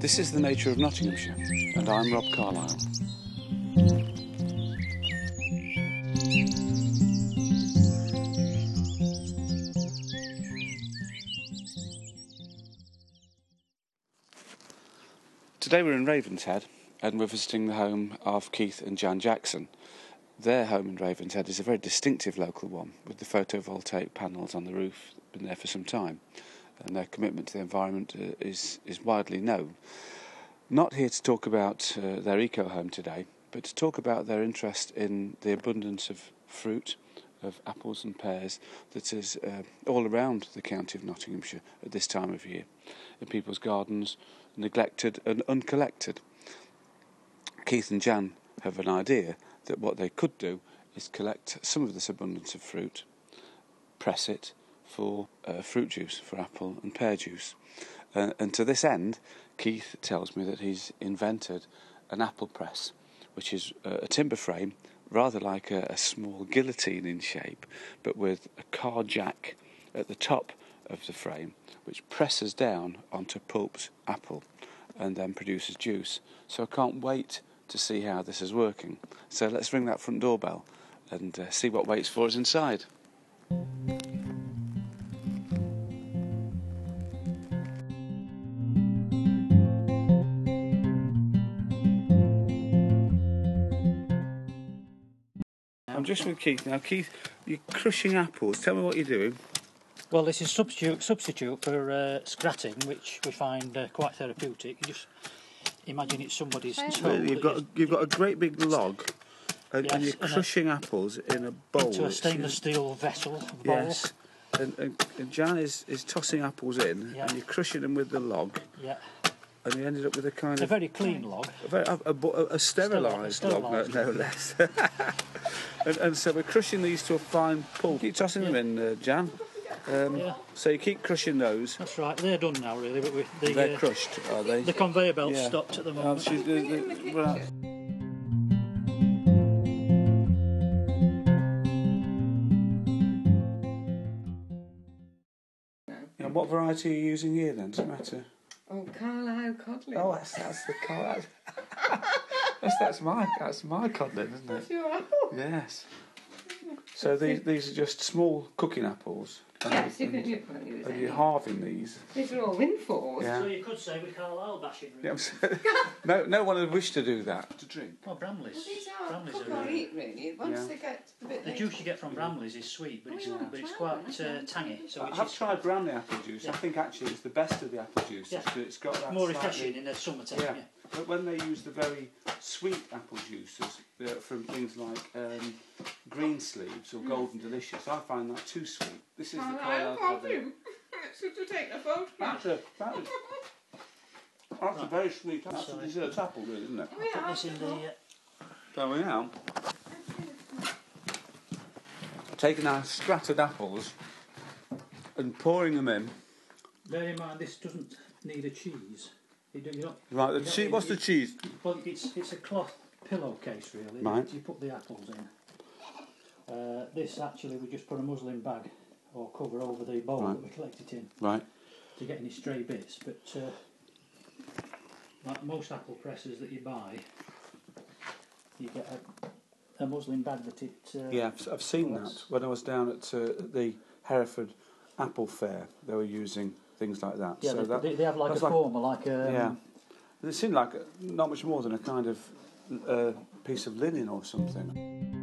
This is the nature of Nottinghamshire, and I'm Rob Carlyle. Today we're in Ravenshead and we're visiting the home of Keith and Jan Jackson. Their home in Ravenshead is a very distinctive local one with the photovoltaic panels on the roof, been there for some time, and their commitment to the environment uh, is, is widely known. Not here to talk about uh, their eco home today, but to talk about their interest in the abundance of fruit, of apples and pears that is uh, all around the county of Nottinghamshire at this time of year, in people's gardens, neglected and uncollected. Keith and Jan have an idea that what they could do is collect some of this abundance of fruit, press it for uh, fruit juice, for apple and pear juice. Uh, and to this end, Keith tells me that he's invented an apple press, which is uh, a timber frame, rather like a, a small guillotine in shape, but with a car jack at the top of the frame, which presses down onto pulped apple and then produces juice. So I can't wait to see how this is working. So let's ring that front doorbell and uh, see what waits for us inside. I'm just with Keith now. Keith, you're crushing apples. Tell me what you're doing. Well, this is substitute substitute for uh, scratting, which we find uh, quite therapeutic. You just imagine it's somebody's toe. You've that got is you've got a great big log, and, and you're and a- crushing apples in a bowl. into a stainless steel vessel bowl. Yes. And, and, and Jan is, is tossing apples in, Yeah. and you're crushing them with the log, Yeah, and you ended up with a kind it's a of very clean log. a, very, a, a, a, a sterilised log, no, no less. and, and so we're crushing these to a fine pulp. Keep tossing them in, uh, Jan. Um, Yeah. So you keep crushing those. That's right. They're done now, really. But we, the They're uh, crushed, are they? the conveyor belt Yeah. stopped at the Oh, moment. she's- the- the- right. And what variety are you using here then? Does it matter? Oh, Carlisle codling. Oh, that's, that's the cod. That's, that's my that's my codlin, isn't it? Your apple. Yes. So these these are just small cooking apples. And, Yes, you can and, do well, you and you're say. halving these. These are all windfalls. Yeah. So you could say we Carlisle bashing. Yeah, Really. I'm no, no one would wish to do that. To drink. Well, Bramley's. Well, these are Bramley's cook are, or uh, eat, really. Once Yeah. they get a bit The later. juice you get from Bramley's is sweet, but Oh, it's yeah, but it's quite uh, tangy. So I it's have just tried Bramley apple juice. I think actually it's the best of the apple juices. Yeah. It's got that more slightly- refreshing in the summertime. Yeah. Yeah. But when they use the very sweet apple juices uh, from things like um, green sleeves or golden delicious, I find that too sweet. This is the Carlisle Carlisle Codling. codling. Should you take a photograph? That's a that is, that's a very sweet. That's a Sorry. dessert apple, really, isn't it? Oh, yeah, Put this in the. Uh, So we now taking our scratted apples and pouring them in. bear in mind, this doesn't need a cheese. You do, you don't, Right, the You don't cheese. What's the cheese? well, it's it's a cloth pillowcase really. Right. You put the apples in. Uh, this actually we just put a muslin bag or cover over the bowl Right. that we collect it in Right. to get any stray bits. But uh, like most apple presses that you buy, you get a, a muslin bag that it. Uh, Yeah, I've, I've seen that when I was down at uh, the Hereford Apple Fair. They were using things like that. Yeah, so they, that, they, they have like a like- former, like a. yeah, it seemed like not much more than a kind of uh, piece of linen or something.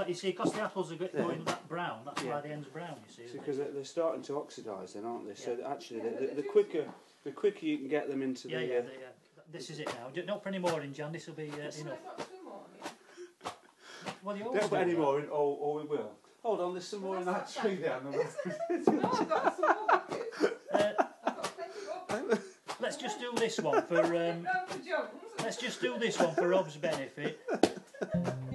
Don't you? That's why you see, because the apples are Yeah. going that brown. That's Yeah. why the ends brown. You see. Because they're, they're starting to oxidise, then, aren't they? So actually, the, the, the quicker the quicker you can get them into Yeah, the yeah, uh, the, uh, This is it now. Don't- Don't any more in, Jan. This will be uh, enough. I've got some more here. Well, you always Don't put any that. more in, or, or we will. Hold on, there's some more in that tree down the road. No, I've got some more. Uh, I've got let's just do this one for. Um, Round the Jones. let's just do this one for Rob's benefit.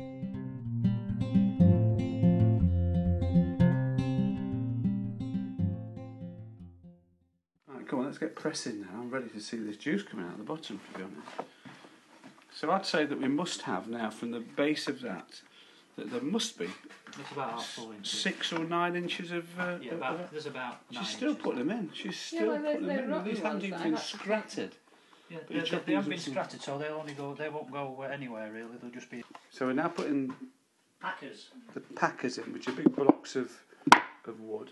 get pressing now. I'm ready to see this juice coming out of the bottom, to be honest. So I'd say that we must have now, from the base of that, that there must be It's about half full inches. six or nine inches of. Uh, Yeah, of- about, of- there's about nine She's still inches. putting them in. She's Yeah, still well, there's putting no them in. rotten These haven't ones even been I've scratted. Yeah, they, they, they haven't been some- scratted, so they'll only go. They won't go anywhere really. They'll just be So we're now putting packers. the packers in, which are big blocks of of wood.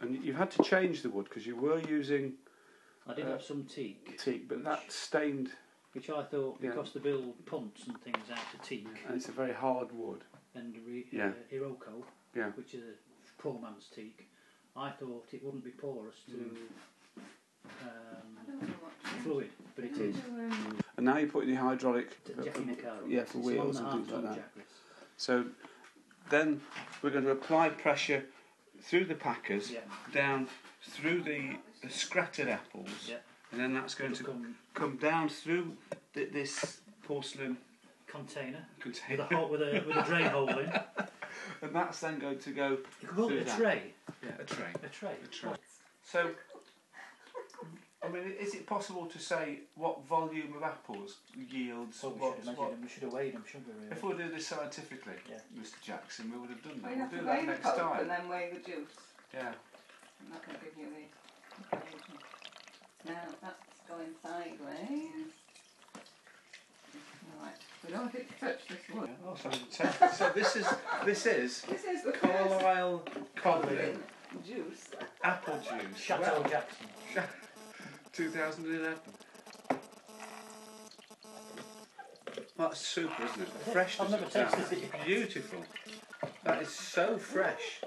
And you've had to change the wood because you were using I did Uh, have some teak, teak, but that stained, which I thought Yeah. because they build punts and things out of teak and it's a very hard wood. and re, Yeah. uh, Iroko, Yeah. which is a poor man's teak, I thought it wouldn't be porous to Mm. um, fluid, but it is. And now you're putting the hydraulic, To uh, Jackie uh, Nicaro. yeah, for wheels and and things like that. Jackless. So then we're going to apply pressure through the packers Yeah. down through the, the scratted apples, Yeah. and then that's going to Come come down through th- this porcelain container with a hole with a with a drain hole in. and that's then going to go You can call Through it a that. tray. yeah a tray. A tray. A tray. So, I mean, is it possible to say what volume of apples yields? So we what, should imagine what- them. We should have weighed them, shouldn't we? Really? if we do this scientifically, Yeah. Mr. Jackson, we would have done that. Well, you We'll have do to that weigh the next pulp time. and then weigh the juice. Yeah. And that will give you the information. Now that's going sideways. Right. We don't want to touch this wood. Oh, so, so, so this is this is This is the first Carlisle Codlin juice. apple juice. Chateau Wow. Jackson. 2011. That's super, isn't it? The freshness I've never of that tasted is it. beautiful. That is so fresh.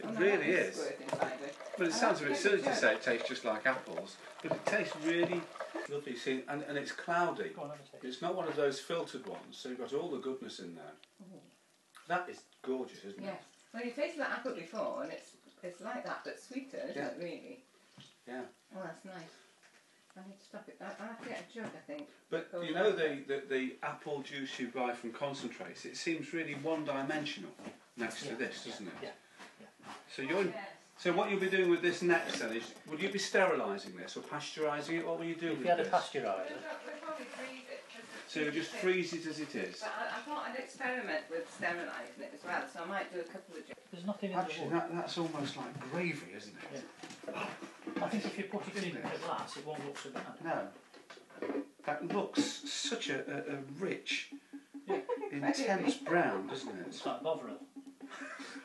It Oh, no, really that is. squirting sideways. But it I sounds a bit silly to say it tastes just like apples, but it tastes really lovely. See, and, and it's cloudy. Go on, have a taste. It's not one of those filtered ones, so you've got all the goodness in there. Mm-hmm. That is gorgeous, isn't it? Yes. Well, you tasted that apple before, and it's it's like that, but sweeter, isn't Yeah. it? Really. Yeah. Oh, that's nice. I need to stop it. I, I have to get a jug, I think. But Goes you know the, the, the apple juice you buy from concentrates, it seems really one dimensional next Yeah, to this, doesn't it? Yeah. So you're so what you'll be doing with this next then is would you be sterilising this or pasteurising it? What will you do If with you had a this? pasteuriser, We'll probably freeze it. 'cause so you just freeze it as it is. But I, I thought I'd experiment with sterilising it as well, so I might do a couple of jugs. there's nothing in the Actually, wood. that, that's almost like gravy, isn't it? I think if you put it in a glass, it won't look so bad. No. That looks such a, a, a rich, intense brown, doesn't it? It's like Bovril.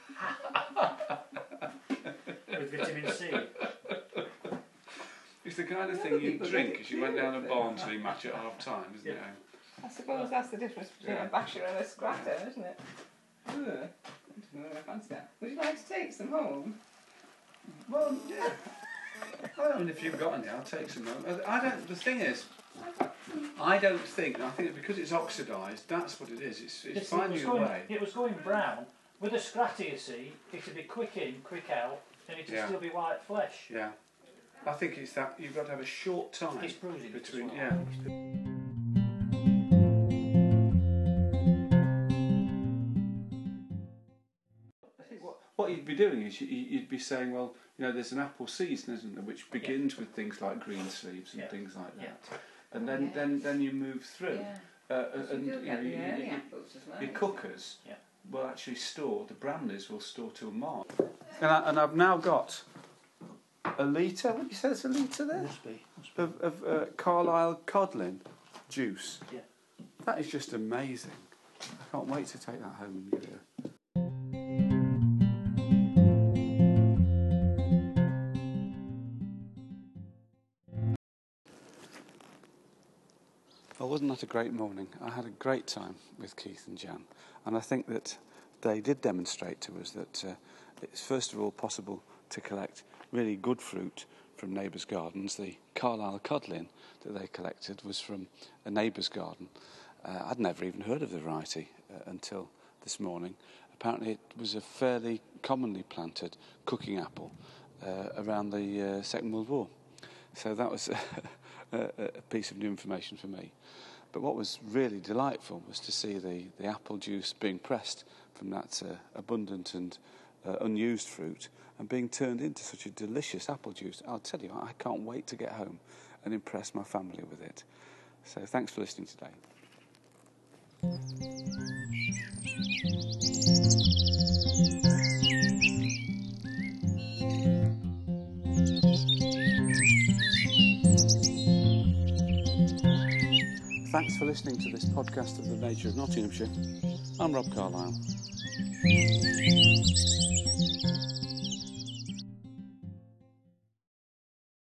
With vitamin C. It's the kind of thing you drink as you went down a Barnsley match at half time, isn't it? I suppose that's the difference between Yeah. a basher and a scratter, isn't it? Ugh. I don't know if I fancy that. Would you like to take some home? Well, yeah. Well, I mean, if you've got any, I'll take some. I don't. The thing is, I don't think. I think because it's oxidised, that's what it is. It's, it's It's- it, was a going, way. it was going brown. With a scratty, you see, it'd be quick in, quick out, and it'd Yeah. still be white flesh. Yeah. I think it's that you've got to have a short time It's bruising it as between. well. Yeah. I think what, what you'd be doing is you, you'd be saying, well, you know, there's an apple season, isn't there, which begins with things like green sleeves and Yeah. things like Yeah. that, and then, then then you move through, Yeah. uh, and do you get know, the you- you- apples as well. your cookers Yeah. Will actually store, the Bramleys will store till March. And, I, and I've now got a litre, what you said it's a litre there? Must be. Must be. Of, of uh, Carlisle Codlin juice. Yeah. That is just amazing. I can't wait to take that home and give it a... Wasn't that a great morning? I had a great time with Keith and Jan, and I think that they did demonstrate to us that uh, it's first of all possible to collect really good fruit from neighbours' gardens. The Carlisle codlin that they collected was from a neighbour's garden. Uh, I'd never even heard of the variety uh, until this morning. Apparently, it was a fairly commonly planted cooking apple uh, around the uh, Second World War. So that was a, piece of new information for me. But what was really delightful was to see the, the apple juice being pressed from that uh, abundant and uh, unused fruit and being turned into such a delicious apple juice. I'll tell you, I can't wait to get home and impress my family with it. So thanks for listening today. Thanks for listening to this podcast of the Nature of Nottinghamshire. I'm Rob Carlyle.